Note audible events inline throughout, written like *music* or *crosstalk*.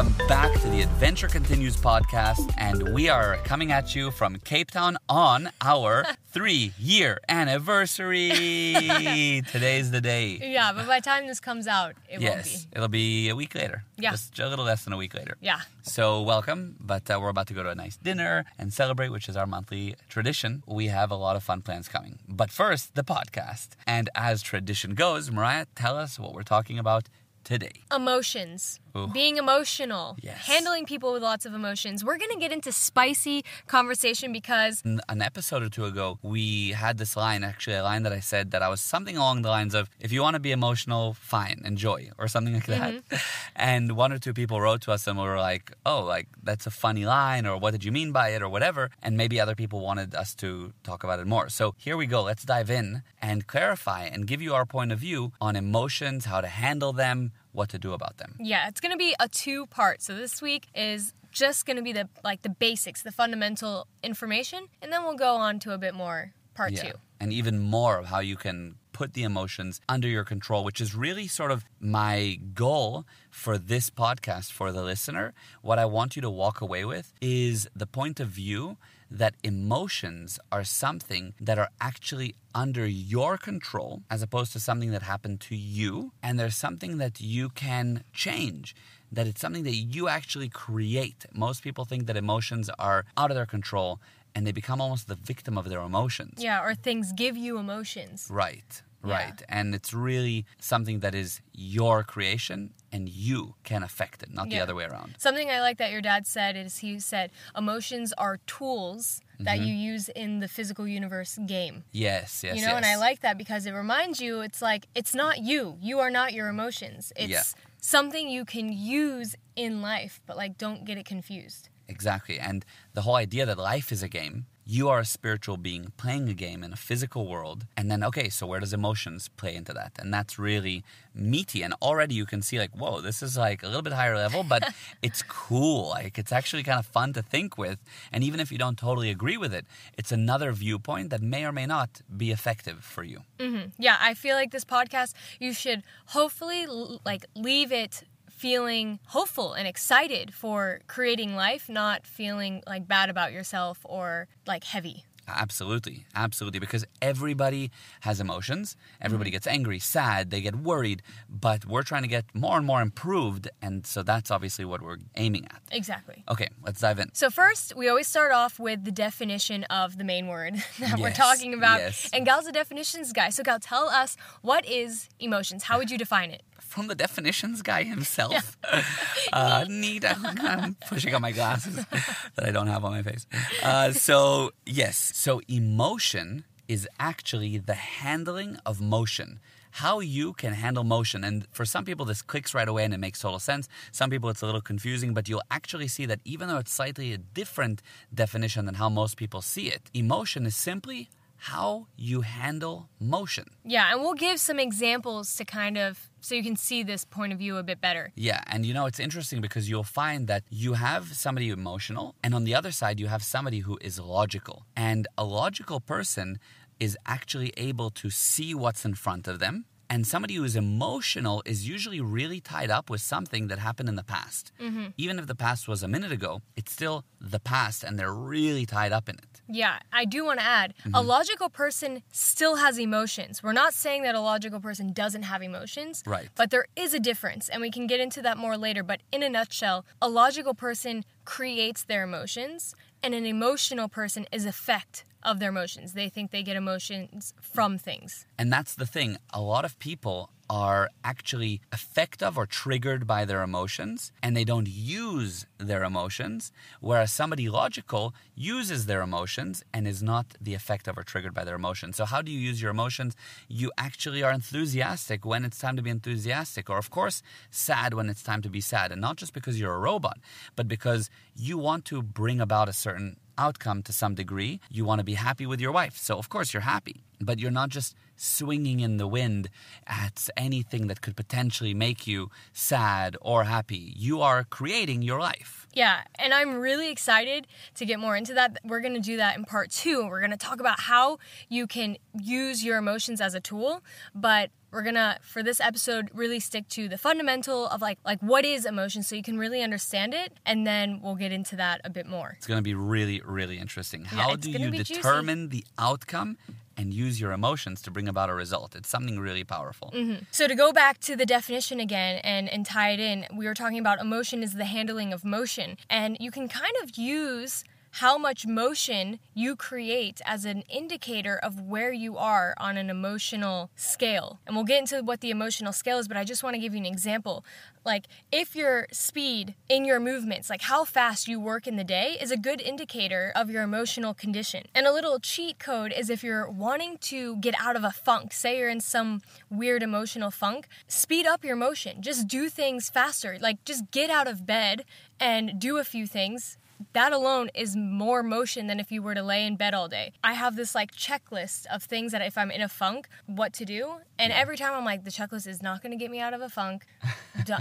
welcome back to the Adventure Continues podcast. And we are coming at you from Cape Town on our *laughs* three year anniversary. *laughs* Today's the day. Yeah, but by the time this comes out, it yes, won't be. it'll be a week later. Yeah. Just a little less than a week later. Yeah. So, welcome, but uh, we're about to go to a nice dinner and celebrate, which is our monthly tradition. We have a lot of fun plans coming. But first, the podcast. And as tradition goes, Mariah, tell us what we're talking about today. Emotions. Being emotional. Yes. Handling people with lots of emotions. We're going to get into spicy conversation because An episode or two ago, we had this line, actually, a line that I said that I was something along the lines of, if you want to be emotional, fine, enjoy, or something like that. Mm-hmm. *laughs* And one or two people wrote to us and were like, oh, like, that's a funny line, or what did you mean by it, or whatever. And maybe other people wanted us to talk about it more. So here we go. Let's dive in and clarify and give you our point of view on emotions, how to handle them, what to do about them. yeah, it's going to be a two part. So this week is just going to be the like the basics, the fundamental information, and then we'll go on to a bit more part 2. And even more of how you can put the emotions under your control, which is really sort of my goal for this podcast for the listener. What I want you to walk away with is the point of view that emotions are something that are actually under your control as opposed to something that happened to you. And there's something that you can change that it's something that you actually create. Most people think that emotions are out of their control and they become almost the victim of their emotions. Yeah, or things give you emotions. Right, Yeah. right. And it's really something that is your creation and you can affect it, not the other way around. Something I like that your dad said is he said emotions are tools that Mm-hmm. you use in the physical universe game. Yes, yes, you know, and I like that because it reminds you it's like it's not you. You are not your emotions. It's Yeah. something you can use in life, but like don't get it confused. Exactly. And the whole idea that life is a game, you are a spiritual being playing a game in a physical world. And then, okay, so where does emotions play into that? And that's really meaty. And already you can see, like, whoa, this is like a little bit higher level, but *laughs* it's cool. Like, it's actually kind of fun to think with. And even if you don't totally agree with it, it's another viewpoint that may or may not be effective for you. Mm-hmm. Yeah, I feel like this podcast you should hopefully l- like leave it feeling hopeful and excited for creating life, not feeling like bad about yourself or like heavy. Absolutely, absolutely. Because everybody has emotions. Everybody gets angry, sad, they get worried, but we're trying to get more and more improved. And so that's obviously what we're aiming at. Exactly. Okay, let's dive in. So first, we always start off with the definition of the main word *laughs* that we're talking about. yes. And Gal's a definitions guy. So Gal, tell us what is emotions? How would you define it? From the definitions guy himself. *laughs* uh, *laughs* neat. I'm pushing on my glasses that I don't have on my face. Uh, so, yes. So, emotion is actually the handling of motion. How you can handle motion. And for some people, this clicks right away and it makes total sense. Some people, it's a little confusing, but you'll actually see that even though it's slightly a different definition than how most people see it, emotion is simply how you handle motion. Yeah, and we'll give some examples to kind of so you can see this point of view a bit better. Yeah, and you know it's interesting because you'll find that you have somebody emotional, and on the other side you have somebody who is logical. And a logical person is actually able to see what's in front of them. And somebody who is emotional is usually really tied up with something that happened in the past. Even if the past was a minute ago, it's still the past and they're really tied up in it. Yeah, I do want to add Mm-hmm. a logical person still has emotions. We're not saying that a logical person doesn't have emotions, Right. But there is a difference, and we can get into that more later. But in a nutshell, a logical person creates their emotions, and an emotional person is effect of their emotions. They think they get emotions from things. And that's the thing. A lot of people are actually effective or triggered by their emotions and they don't use their emotions, whereas somebody logical uses their emotions and is not the effective or triggered by their emotions. So, how do you use your emotions? You actually are enthusiastic when it's time to be enthusiastic, or of course, sad when it's time to be sad. And not just because you're a robot, but because you want to bring about a certain outcome to some degree. You want to be happy with your wife. So, of course, you're happy, but you're not just swinging in the wind at anything that could potentially make you sad or happy. You are creating your life. Yeah, and I'm really excited to get more into that. We're going to do that in part two. We're going to talk about how you can use your emotions as a tool, but we're gonna for this episode really stick to the fundamental of like like what is emotion so you can really understand it and then we'll get into that a bit more It's to be really, really interesting. How it's do you be juicy. determine the outcome and use your emotions to bring about a result? It's something really powerful. Mm-hmm. So to go back to the definition again and, and tie it in, we were talking about emotion is the handling of motion. And you can kind of use how much motion you create as an indicator of where you are on an emotional scale. And we'll get into what the emotional scale is, but I just want to give you an example. Like if your speed in your movements, like how fast you work in the day, is a good indicator of your emotional condition. And a little cheat code is if you're wanting to get out of a funk, say you're in some weird emotional funk, speed up your motion. Just do things faster. Like just get out of bed and do a few things that alone is more motion than if you were to lay in bed all day. I have this like checklist of things that if I'm in a funk, what to do. And every time I'm like, the checklist is not going to get me out of a funk. *laughs*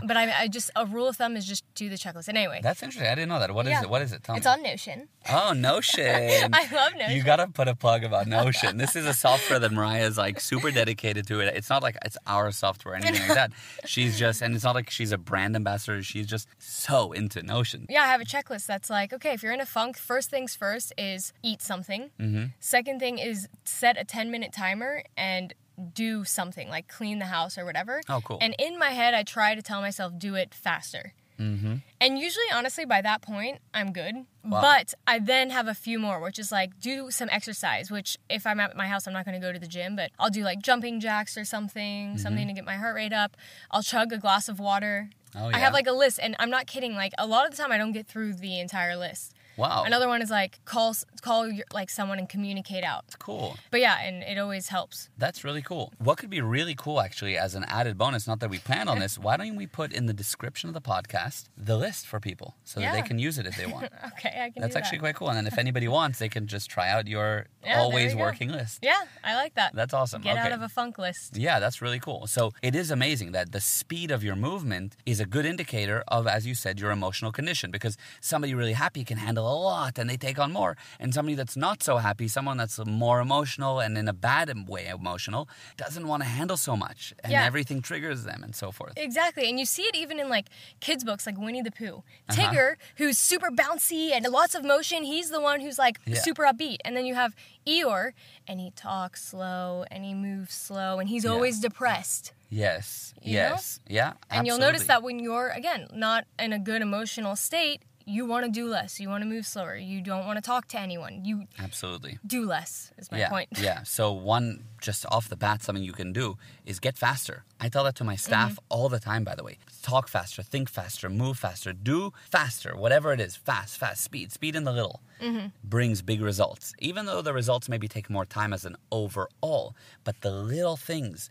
But I, I just, a rule of thumb is just do the checklist. And anyway, That's interesting. I didn't know that. What is Yeah. it? What is it? Tell it's me. on Notion. Oh, Notion. *laughs* I love Notion. You gotta put a plug about Notion. This is a software that Mariah is like super dedicated to it. It's not like it's our software or anything like that. *laughs* She's just, and it's not like she's a brand ambassador. She's just so into Notion. Yeah, I have a checklist that's like, okay, if you're in a funk, first things first is eat something. Mm-hmm. Second thing is set a 10 minute timer and do something like clean the house or whatever. Oh, cool. And in my head, I try to tell myself, do it faster. Mm-hmm. And usually, honestly, by that point, I'm good. Wow. But I then have a few more, which is like do some exercise, which if I'm at my house, I'm not going to go to the gym, but I'll do like jumping jacks or something, something to get my heart rate up. I'll chug a glass of water. Oh, I have like a list, and I'm not kidding. Like a lot of the time, I don't get through the entire list. Wow. Another one is like call call your, like someone and communicate out. It's cool. But yeah, and it always helps. That's really cool. What could be really cool, actually, as an added bonus, not that we planned on *laughs* this, why don't we put in the description of the podcast the list for people so that they can use it if they want? *laughs* Okay, I can. That's actually that. quite cool. And then if anybody wants, they can just try out your *laughs* Yeah, always you working list. Yeah, I like that. That's awesome. Get okay. out of a funk list. Yeah, that's really cool. So it is amazing that the speed of your movement is a good indicator of, as you said, your emotional condition. Because somebody really happy can handle a lot and they take on more. And somebody that's not so happy, someone that's more emotional and in a bad way emotional, doesn't want to handle so much. And Yeah. everything triggers them and so forth. Exactly, and you see it even in like kids' books, like Winnie the Pooh. Uh-huh. Tigger, who's super bouncy and lots of motion, he's the one who's like Yeah. super upbeat. And then you have Eeyore, and he talks slow and he moves slow, and he's Yeah. always depressed. Yes. You know? yes. Yeah. And you'll notice that when you're again not in a good emotional state, you want to do less. You want to move slower. You don't want to talk to anyone. You Absolutely. do less. Is my yeah, point. yeah. So one just off the bat, something you can do is get faster. I tell that to my staff Mm-hmm. all the time. By the way, talk faster, think faster, move faster, do faster. Whatever it is, fast, fast, speed, speed in the little Mm-hmm. brings big results. Even though the results maybe take more time as an overall, but the little things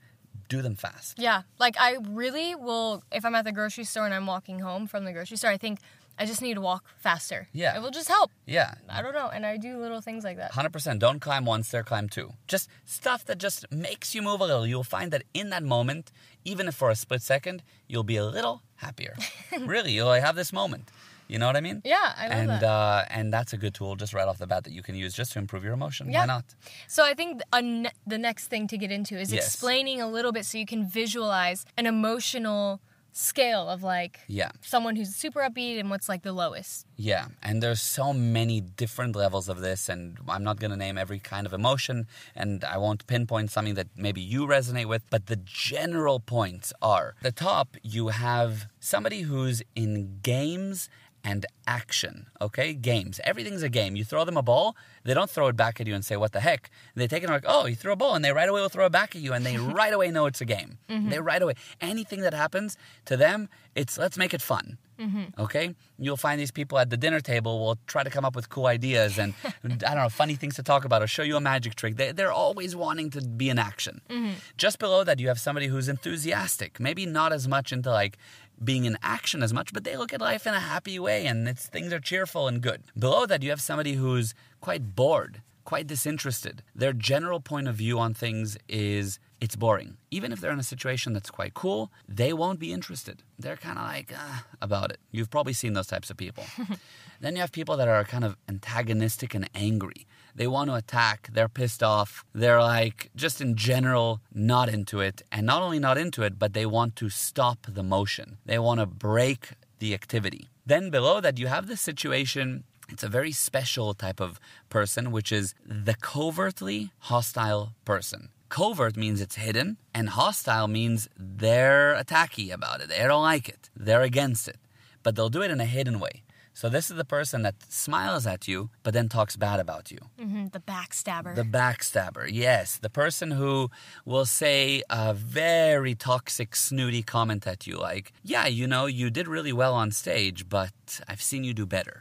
do them fast. Yeah, like I really will. If I'm at the grocery store and I'm walking home from the grocery store, I think I just need to walk faster. Yeah. it will just help. Yeah, I don't know, and I do little things like that. 100% don't climb one stair climb two just stuff that just makes you move a little you'll find that in that moment even if for a split second you'll be a little happier *laughs* really you'll have this moment you know what i mean Yeah, I love and that. uh and that's a good tool just right off the bat that you can use just to improve your emotion Yeah. why not So I think a ne- the next thing to get into is Yes. explaining a little bit so you can visualize an emotional scale of like yeah someone who's super upbeat and what's like the lowest. Yeah, and there's so many different levels of this, and I'm not going to name every kind of emotion, and I won't pinpoint something that maybe you resonate with, but the general points are the top, you have somebody who's in games and action, okay? Games. Everything's a game. You throw them a ball, they don't throw it back at you and say, What the heck? They take it and like, Oh, you threw a ball, and they right away will throw it back at you, and they *laughs* right away know it's a game. Mm-hmm. They right away. Anything that happens to them, it's let's make it fun. Mm-hmm. Okay, you'll find these people at the dinner table will try to come up with cool ideas *laughs* and I don't know funny things to talk about or show you a magic trick. They, they're always wanting to be in action. Mm-hmm. Just below that, you have somebody who's enthusiastic, maybe not as much into like being in action as much, but they look at life in a happy way and it's things are cheerful and good. Below that, you have somebody who's quite bored, quite disinterested. Their general point of view on things is it's boring. Even if they're in a situation that's quite cool, they won't be interested. They're kind of like uh, about it. You've probably seen those types of people. *laughs* then you have people that are kind of antagonistic and angry. They want to attack. They're pissed off. They're like, just in general, not into it. And not only not into it, but they want to stop the motion. They want to break the activity. Then below that, you have the situation. It's a very special type of person, which is the covertly hostile person. Covert means it's hidden, and hostile means they're attacky about it. They don't like it. They're against it. But they'll do it in a hidden way. So this is the person that smiles at you, but then talks bad about you. hmm the backstabber. The backstabber, yes. The person who will say a very toxic, snooty comment at you, like, yeah, you know, you did really well on stage, but I've seen you do better.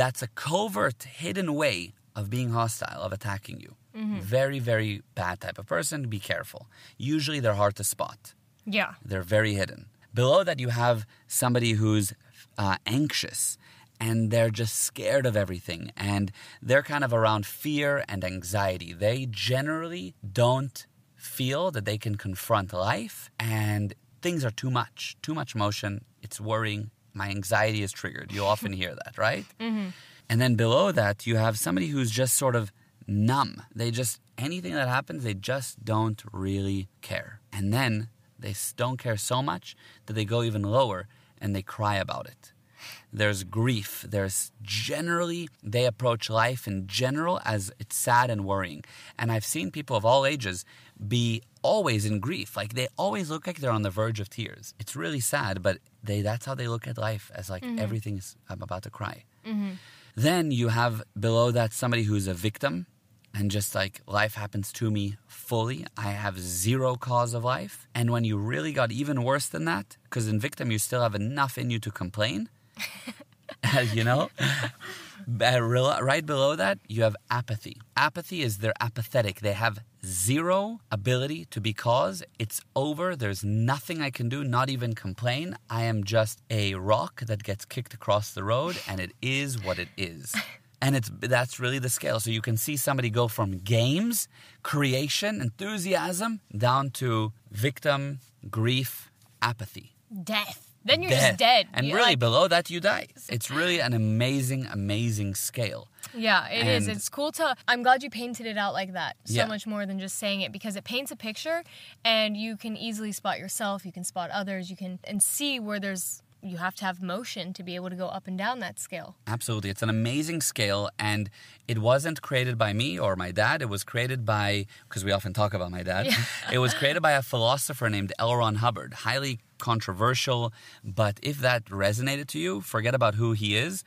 That's a covert, hidden way of being hostile, of attacking you. Very, very bad type of person. Be careful. Usually they're hard to spot. yeah. They're very hidden. Below that, you have somebody who's uh, anxious and they're just scared of everything and they're kind of around fear and anxiety. They generally don't feel that they can confront life and things are too much, too much motion. It's worrying. My anxiety is triggered. You *laughs* often hear that, right? And then below that, you have somebody who's just sort of numb. They just, anything that happens, they just don't really care. And then they don't care so much that they go even lower and they cry about it. There's grief. There's generally, they approach life in general as it's sad and worrying. And I've seen people of all ages be always in grief. Like they always look like they're on the verge of tears. It's really sad, but they that's how they look at life as like mm-hmm. everything's, I'm about to cry. Mm-hmm. Then you have below that somebody who's a victim and just like life happens to me fully. I have zero cause of life. And when you really got even worse than that, because in victim you still have enough in you to complain, *laughs* you know? Right below that, you have apathy. Apathy is they're apathetic. They have zero ability to be cause. It's over. There's nothing I can do, not even complain. I am just a rock that gets kicked across the road, and it is what it is. *laughs* And it's that's really the scale. So you can see somebody go from games, creation, enthusiasm, down to victim, grief, apathy Death. Then you're just dead. And You're really, like- below that, you die. It's really an amazing, amazing scale. Yeah, it is. And- It's cool to. I'm glad you painted it out like that. So Yeah. much more than just saying it because it paints a picture, and you can easily spot yourself. You can spot others. You can and see where there's. You have to have motion to be able to go up and down that scale. Absolutely. It's an amazing scale, and it wasn't created by me or my dad. It was created by, because we often talk about my dad, *laughs* it was created by a philosopher named L. Ron Hubbard. Highly controversial, but if that resonated to you, forget about who he is.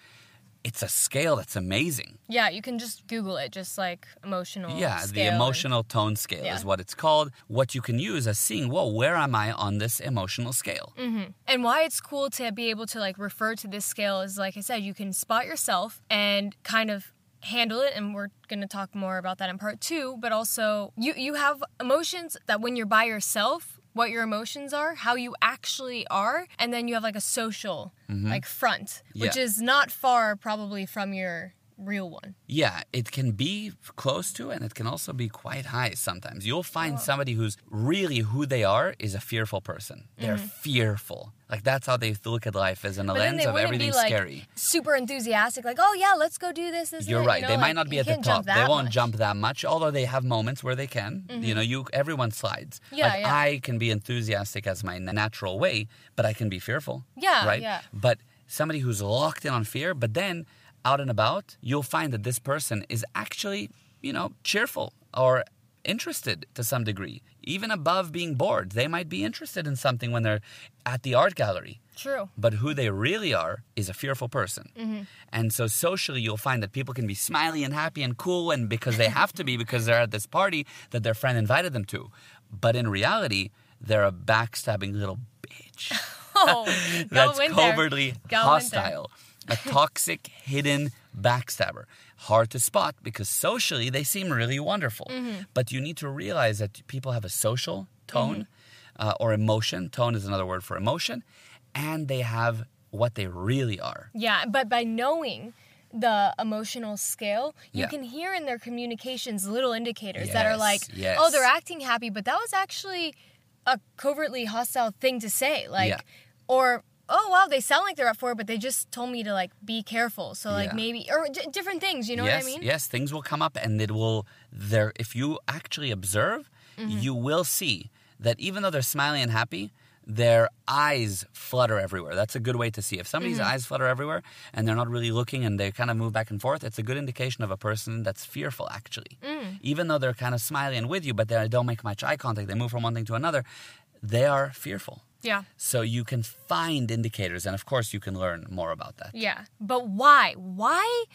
It's a scale that's amazing. Yeah, you can just Google it, just like emotional. Yeah, the scale and- emotional tone scale Yeah. is what it's called. What you can use as seeing, whoa, where am I on this emotional scale? Mm-hmm. And why it's cool to be able to like refer to this scale is like I said, you can spot yourself and kind of handle it and we're going to talk more about that in part 2, but also you you have emotions that when you're by yourself, what your emotions are, how you actually are, and then you have like a social like front, which Mm-hmm. Yeah. is not far probably from your real one. Yeah, it can be close to and it can also be quite high sometimes. You'll find somebody who's really who they are is a fearful person. They're fearful. Like that's how they look at life as in a Mm-hmm. But lens of wouldn't be like scary. super enthusiastic, like, oh yeah, let's go do this. You're that," right. you they know, might not be at the top. They won't much. Mm-hmm. jump that much, although they have moments where they can. You know, you everyone slides. Yeah, like yeah. I can be enthusiastic as my natural way, but I can be fearful. Yeah, Right? yeah. But somebody who's locked in on fear, but then out and about, you'll find that this person is actually, you know, cheerful or interested to some degree. Even above being bored, they might be interested in something when they're at the art gallery. True. But who they really are is a fearful person. Mm-hmm. And so socially, you'll find that people can be smiley and happy and cool, and because they have to be, because they're at this party that their friend invited them to. But in reality, they're a backstabbing little bitch *laughs* Oh, *laughs* that's go in there. covertly Go hostile. A toxic, hidden backstabber. Hard to spot because socially they seem really wonderful. Mm-hmm. But you need to realize that people have a social tone Mm-hmm. uh, or emotion. Tone is another word for emotion. And they have what they really are. Yeah, but by knowing the emotional scale, you Yeah. can hear in their communications little indicators that are like, yes. oh, they're acting happy, but that was actually a covertly hostile thing to say. Like, Yeah. or oh wow, they sound like they're up for it, but they just told me to like be careful. So like Yeah. maybe or d- different things. You know yes, what I mean? yes, things will come up, and it will. There, if you actually observe, Mm-hmm. you will see that even though they're smiling and happy, their eyes flutter everywhere. That's a good way to see. If somebody's Mm-hmm. eyes flutter everywhere and they're not really looking and they kind of move back and forth, it's a good indication of a person that's fearful. Actually, Mm. even though they're kind of smiling and with you, but they don't make much eye contact, they move from one thing to another. They are fearful. Yeah. So you can find indicators, and of course, you can learn more about that. Yeah. But why? Why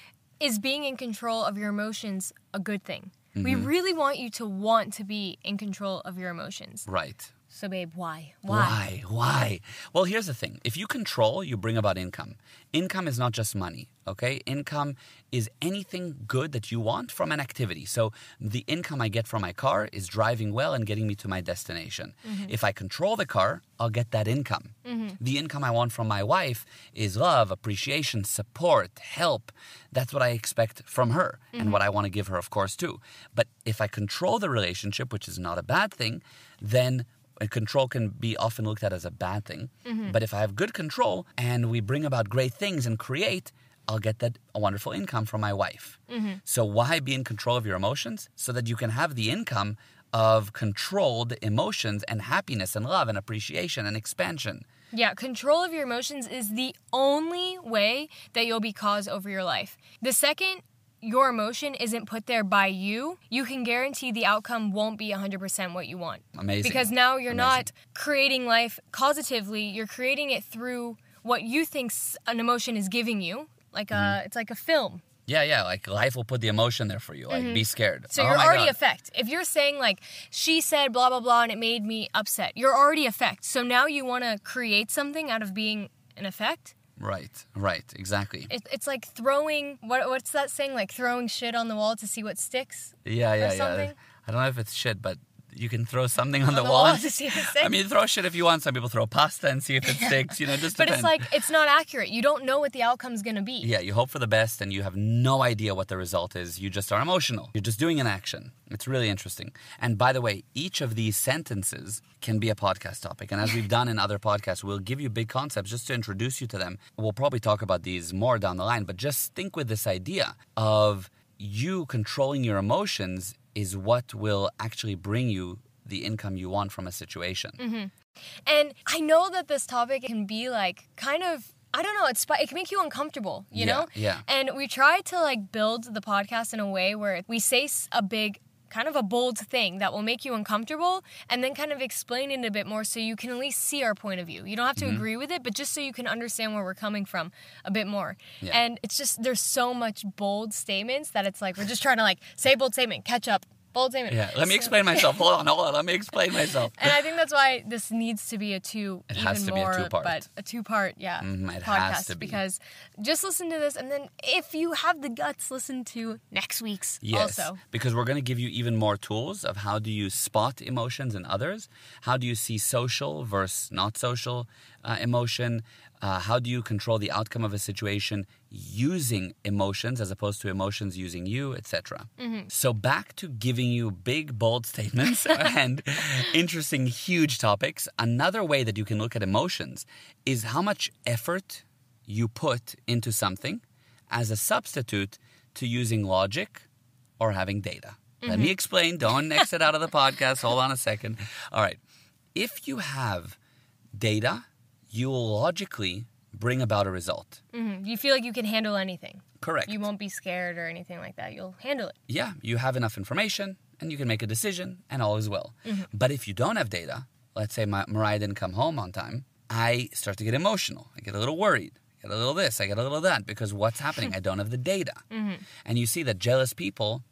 is being in control of your emotions a good thing? We Mm-hmm. really want you to want to be in control of your emotions. Right. So, babe, why? Why? Why? Well, here's the thing. If you control, you bring about income. Income is not just money, okay? Income is anything good that you want from an activity. So the income I get from my car is driving well and getting me to my destination. Mm-hmm. If I control the car, I'll get that income. Mm-hmm. The income I want from my wife is love, appreciation, support, help. That's what I expect from her and mm-hmm. what I want to give her, of course, too. But if I control the relationship, which is not a bad thing, then control can be often looked at as a bad thing. Mm-hmm. But if I have good control and we bring about great things and create, I'll get that wonderful income from my wife. Mm-hmm. So why be in control of your emotions? So that you can have the income of controlled emotions and happiness and love and appreciation and expansion. Yeah, control of your emotions is the only way that you'll be cause over your life. The second your emotion isn't put there by you, you can guarantee the outcome won't be 100% what you want. Amazing. Because now you're Amazing. not creating life causatively, you're creating it through what you think an emotion is giving you. Like Mm-hmm. a, it's like a film. Yeah, yeah, like life will put the emotion there for you. Like be scared. So Oh you're already God. affect. If you're saying like she said blah blah blah and it made me upset, you're already affect. So now you want to create something out of being an effect. Right, right, exactly. It, it's like throwing what what's that saying? Like throwing shit on the wall to see what sticks. Yeah, yeah, yeah. something? I don't know if it's shit, but you can throw something on, the, the wall. wall to see if it sticks. I mean, throw shit if you want. Some people throw pasta and see if it *laughs* sticks. You know, just But it's like it's not accurate. You don't know what the outcome's gonna be. Yeah, you hope for the best and you have no idea what the result is. You just are emotional. You're just doing an action. It's really interesting. And by the way, each of these sentences can be a podcast topic. And as we've done in other podcasts, we'll give you big concepts just to introduce you to them. We'll probably talk about these more down the line, but just think with this idea of you controlling your emotions is what will actually bring you the income you want from a situation. Mm-hmm. And I know that this topic can be like kind of I don't know, it's it can make you uncomfortable, you Yeah, know? yeah. And we try to like build the podcast in a way where we say a big kind of a bold thing that will make you uncomfortable and then kind of explain it a bit more so you can at least see our point of view. You don't have to Mm-hmm. agree with it, but just so you can understand where we're coming from a bit more. Yeah. And it's just there's so much bold statements that it's like we're just trying to like say bold statement, catch up, bold statement. Yeah, let me explain myself. *laughs* Hold on, hold on. Let me explain myself. and I think that's why this needs to be a two, It even has to be a more, two-part. but a two-part, yeah, Mhm, it podcast. has to be. Because just listen to this, and then if you have the guts, listen to next week's Yes, also. because we're going to give you even more tools of how do you spot emotions in others, how do you see social versus not social uh, emotion, uh, how do you control the outcome of a situation using emotions as opposed to emotions using you, etc. So back to giving you big, bold statements *laughs* and interesting, huge topics. Another way that you can look at emotions is how much effort you put into something as a substitute to using logic or having data. Let me explain. Don't exit out of the podcast. Hold on a second. All right. If you have data, you will logically bring about a result. Mhm. You feel like you can handle anything. Correct. You won't be scared or anything like that. You'll handle it. yeah, you have enough information and you can make a decision and all is well. Mm-hmm. But if you don't have data, let's say my, Mariah didn't come home on time, I start to get emotional. I get a little worried. I get a little this, I get a little that because what's happening? I don't have the data. *laughs* Mm-hmm. And you see that jealous people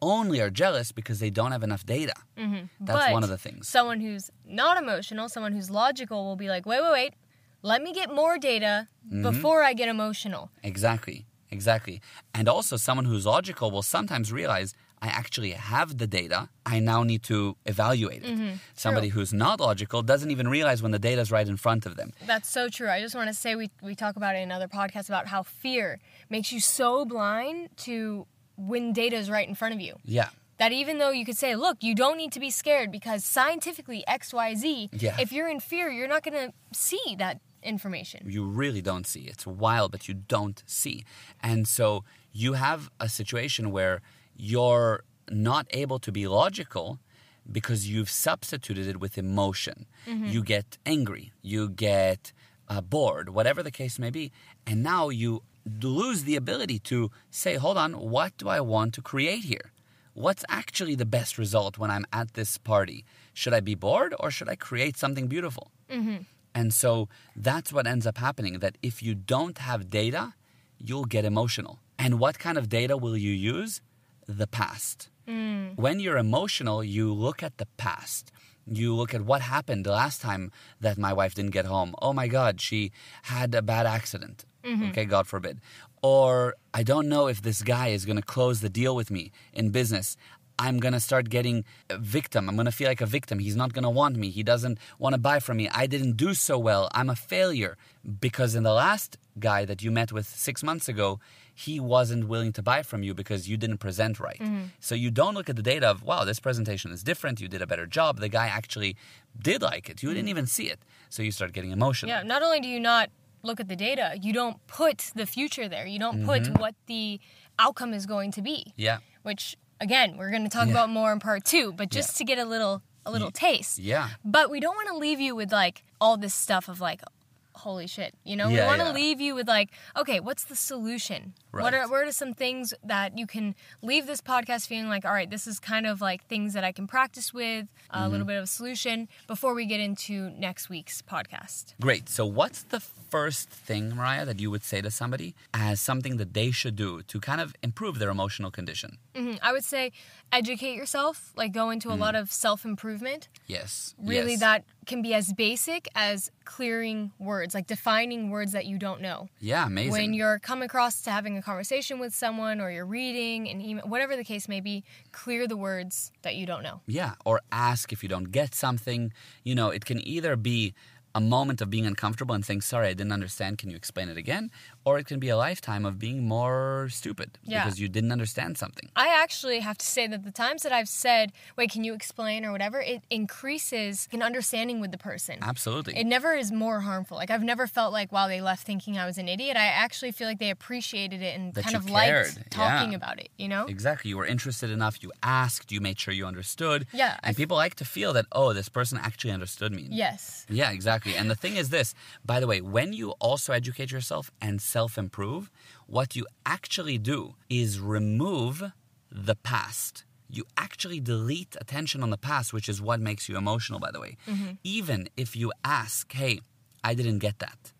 only are jealous because they don't have enough data. Mm-hmm. That's but one of the things. Someone who's not emotional, someone who's logical, will be like, wait, wait, wait. Let me get more data Mm-hmm. before I get emotional. Exactly. Exactly. And also, someone who's logical will sometimes realize I actually have the data. I now need to evaluate it. Somebody who's not logical doesn't even realize when the data is right in front of them. That's so true. I just want to say we, we talk about it in other podcasts about how fear makes you so blind to when data is right in front of you. Yeah. That even though you could say, look, you don't need to be scared because scientifically XYZ, Yeah. if you're in fear, you're not going to see that information. you really don't see. It's wild, but you don't see. And so you have a situation where you're not able to be logical because you've substituted it with emotion. You get angry, you get uh, bored, whatever the case may be. And now you lose the ability to say, hold on, what do I want to create here? What's actually the best result when I'm at this party? Should I be bored or should I create something beautiful? And so that's what ends up happening that if you don't have data, you'll get emotional. And what kind of data will you use? The past. Mm. When you're emotional, you look at the past. You look at what happened the last time that my wife didn't get home. Oh my God, she had a bad accident. Mm-hmm. Okay, God forbid. Or I don't know if this guy is going to close the deal with me in business. I'm going to start getting a victim. I'm going to feel like a victim. He's not going to want me. He doesn't want to buy from me. I didn't do so well. I'm a failure. Because in the last guy that you met with six months ago, he wasn't willing to buy from you because you didn't present right. Mm-hmm. So you don't look at the data of, wow, this presentation is different. You did a better job. The guy actually did like it. You didn't even see it. So you start getting emotional. Yeah, not only do you not look at the data, you don't put the future there. You don't put mm-hmm. what the outcome is going to be. Yeah. Which again, we're going to talk Yeah. about more in part 2, but just Yeah. to get a little a little taste. Yeah. But we don't want to leave you with like all this stuff of like holy shit, you know? we want to yeah. leave you with like, okay, what's the solution? What are what are some things that you can leave this podcast feeling like, all right, this is kind of like things that I can practice with, a Mm-hmm. little bit of a solution before we get into next week's podcast. Great. So, what's the first thing, Mariah, that you would say to somebody as something that they should do to kind of improve their emotional condition? Mhm. I would say educate yourself, like go into a lot of self improvement. Yes. Really, Mm. yes. that can be as basic as clearing words, like defining words that you don't know. Yeah, amazing. When you're coming across to having a conversation with someone or you're reading an email, whatever the case may be, clear the words that you don't know. Yeah, or ask if you don't get something. You know, it can either be a moment of being uncomfortable and saying, sorry, I didn't understand, can you explain it again? Or it can be a lifetime of being more stupid Yeah. because you didn't understand something. I actually have to say that the times that I've said, wait, can you explain or whatever, it increases an understanding with the person. Absolutely. It never is more harmful. Like I've never felt like wow they left thinking I was an idiot. I actually feel like they appreciated it and That kind of liked talking Yeah. about it. You know? Exactly. You were interested enough, you asked, you made sure you understood. Yeah, And people like to feel that, oh, this person actually understood me. Yes. Yeah, exactly. And the thing is this, by the way, when you also educate yourself and self improve, what you actually do is remove the past. You actually delete attention on the past, which is what makes you emotional, by the way. Mm-hmm. Even if you ask, hey, I didn't get that.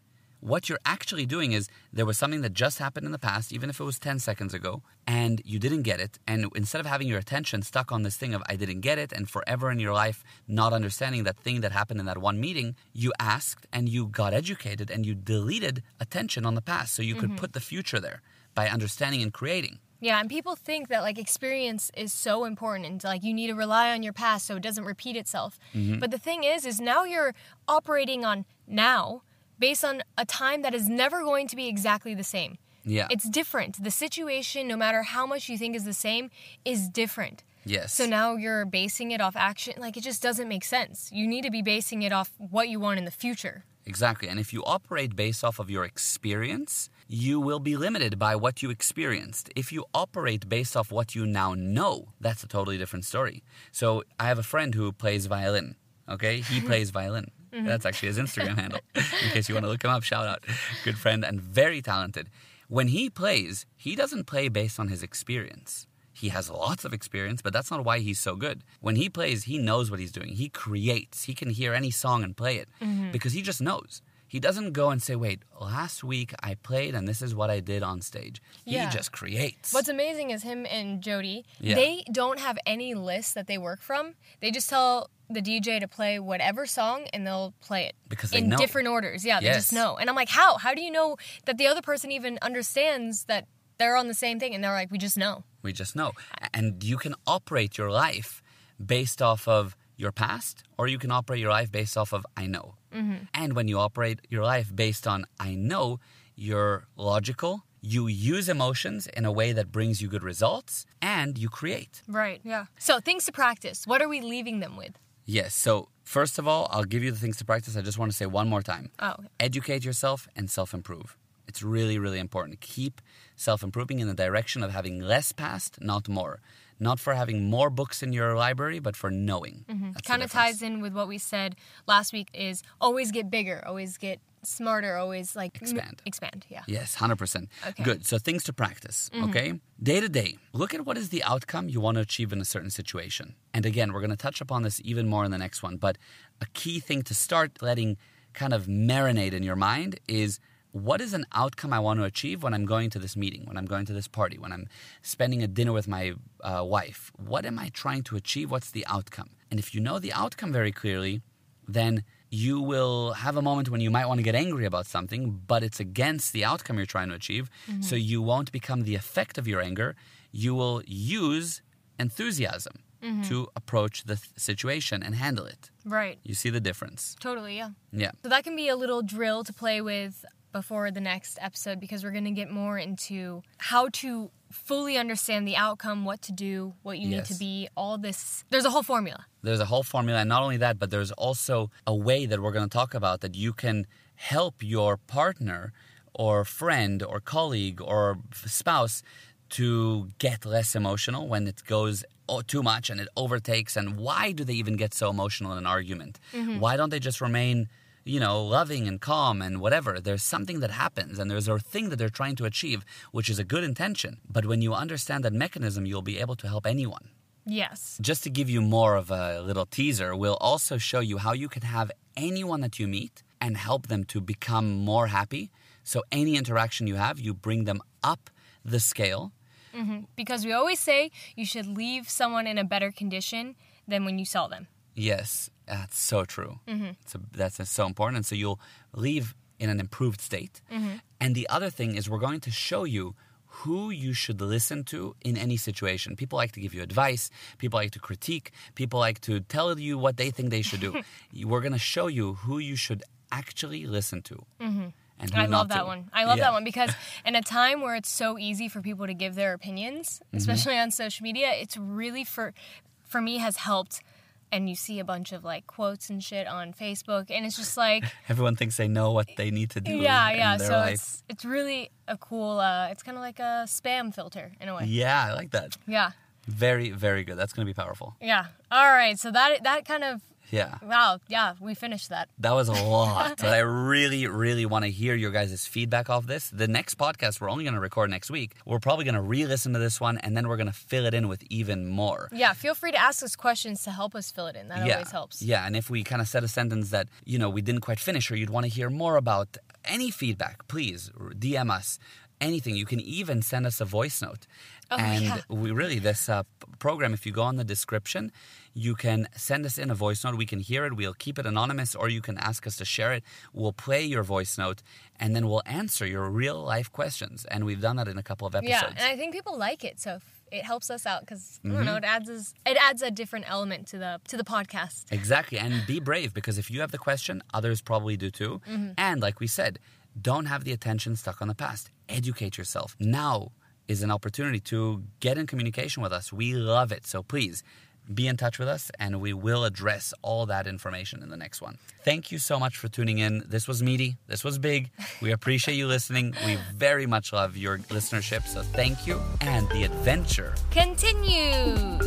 What you're actually doing is there was something that just happened in the past, even if it was 10 seconds ago, and you didn't get it. And instead of having your attention stuck on this thing of I didn't get it and forever in your life not understanding that thing that happened in that one meeting, you asked and you got educated and you deleted attention on the past so you could put the future there by understanding and creating. Yeah, and people think that like experience is so important and like you need to rely on your past so it doesn't repeat itself. Mm-hmm. But the thing is is now you're operating on now based on a time that is never going to be exactly the same. Yeah. It's different. The situation no matter how much you think is the same is different. yes. So now you're basing it off action like it just doesn't make sense. You need to be basing it off what you want in the future. Exactly. And if you operate based off of your experience, you will be limited by what you experienced. If you operate based off what you now know, that's a totally different story. So I have a friend who plays violin. Okay, he *laughs* plays violin. Mm-hmm. That's actually his Instagram handle. In case you want to look him up, shout out. Good friend and very talented. When he plays, he doesn't play based on his experience. He has lots of experience, but that's not why he's so good. When he plays, he knows what he's doing. He creates. He can hear any song and play it mm-hmm. because he just knows. He doesn't go and say, wait, last week I played and this is what I did on stage. Yeah. He just creates. What's amazing is him and Jody, Yeah. they don't have any list that they work from. They just tell the DJ to play whatever song and they'll play it Because in know. different orders. Yeah, they just know. And I'm like, how? How do you know that the other person even understands that they're on the same thing? And they're like, we just know. We just know. And you can operate your life based off of your past, or you can operate your life based off of I know. Mm-hmm. And when you operate your life based on I know, you're logical, you use emotions in a way that brings you good results, and you create. Right. Yeah. So things to practice. What are we leaving them with? Yes. So, first of all, I'll give you the things to practice. I just want to say one more time Oh, okay. educate yourself and self improve. It's really, really important. Keep self improving in the direction of having less past, not more. Not for having more books in your library, but for knowing. Mm-hmm. The kind of ties in with what we said last week is always get bigger, always get smarter, always like m- Expand. expand, yeah. Yes, 100%. Okay. Good. So things to practice, mm-hmm. okay? Day to day, look at what is the outcome you want to achieve in a certain situation. And again, we're going to touch upon this even more in the next one, but a key thing to start letting kind of marinate in your mind is what is an outcome I want to achieve when I'm going to this meeting, when I'm going to this party, when I'm spending a dinner with my uh, wife? What am I trying to achieve? What's the outcome? And if you know the outcome very clearly, then you will have a moment when you might want to get angry about something, but it's against the outcome you're trying to achieve. So you won't become the effect of your anger. You will use enthusiasm to approach the th- situation and handle it. Right. You see the difference. Totally, yeah. Yeah. So that can be a little drill to play with before the next episode because we're going to get more into how to fully understand the outcome, what to do, what you need to be, all this. There's a whole formula. There's a whole formula, and not only that, but there's also a way that we're going to talk about that you can help your partner or friend or colleague or spouse to get less emotional when it goes oh, too much and it overtakes. And why do they even get so emotional in an argument? Mm-hmm. Why don't they just remain, you know, loving and calm and whatever? There's something that happens, and there's a thing that they're trying to achieve, which is a good intention. But when you understand that mechanism, you'll be able to help anyone. Yes. Just to give you more of a little teaser, we'll also show you how you can have anyone that you meet and help them to become more happy. So, any interaction you have, you bring them up the scale. Mm-hmm. Because we always say you should leave someone in a better condition than when you saw them. Yes, that's so true. Mm-hmm. So that's so important. And so, you'll leave in an improved state. Mm-hmm. And the other thing is, we're going to show you who you should listen to in any situation. People like to give you advice, people like to critique, people like to tell you what they think they should do. *laughs* we're going to show you who you should actually listen to. Mm-hmm. And who I love that to. one. I love Yeah. that one because *laughs* in a time where it's so easy for people to give their opinions, Mm-hmm. especially on social media, it's really for for me has helped. And you see a bunch of like quotes and shit on Facebook, and it's just like, *laughs* Everyone thinks they know what they need to do. yeah, yeah. So life. it's it's really a cool. Uh, it's kind of like a spam filter in a way. Yeah, I like that. Yeah, Very, very good. That's going to be powerful. yeah. All right. So that that kind of Yeah. wow. Yeah, we finished that. That was a lot, *laughs* but I really, really want to hear your guys' feedback of this. The next podcast we're only going to record next week. We're probably going to re-listen to this one, and then we're going to fill it in with even more. Yeah, feel free to ask us questions to help us fill it in. That yeah, always helps. yeah. And if we kind of said a sentence that you know we didn't quite finish, or you'd want to hear more about any feedback, please DM us. Anything. You can even send us a voice note. Oh, and yeah. we really this uh, program. If you go on the description, you can send us in a voice note. We can hear it. We'll keep it anonymous, or you can ask us to share it. We'll play your voice note, and then we'll answer your real life questions. And we've done that in a couple of episodes. Yeah, and I think people like it, so it helps us out because I Mm-hmm. don't know. It adds us, it adds a different element to the to the podcast. Exactly. And be brave because if you have the question, others probably do too. And like we said, don't have the attention stuck on the past. Educate yourself. Now is an opportunity to get in communication with us. We love it. So please be in touch with us and we will address all that information in the next one. Thank you so much for tuning in. This was meaty. This was big. We appreciate you listening. We very much love your listenership. So thank you. And the adventure Continues.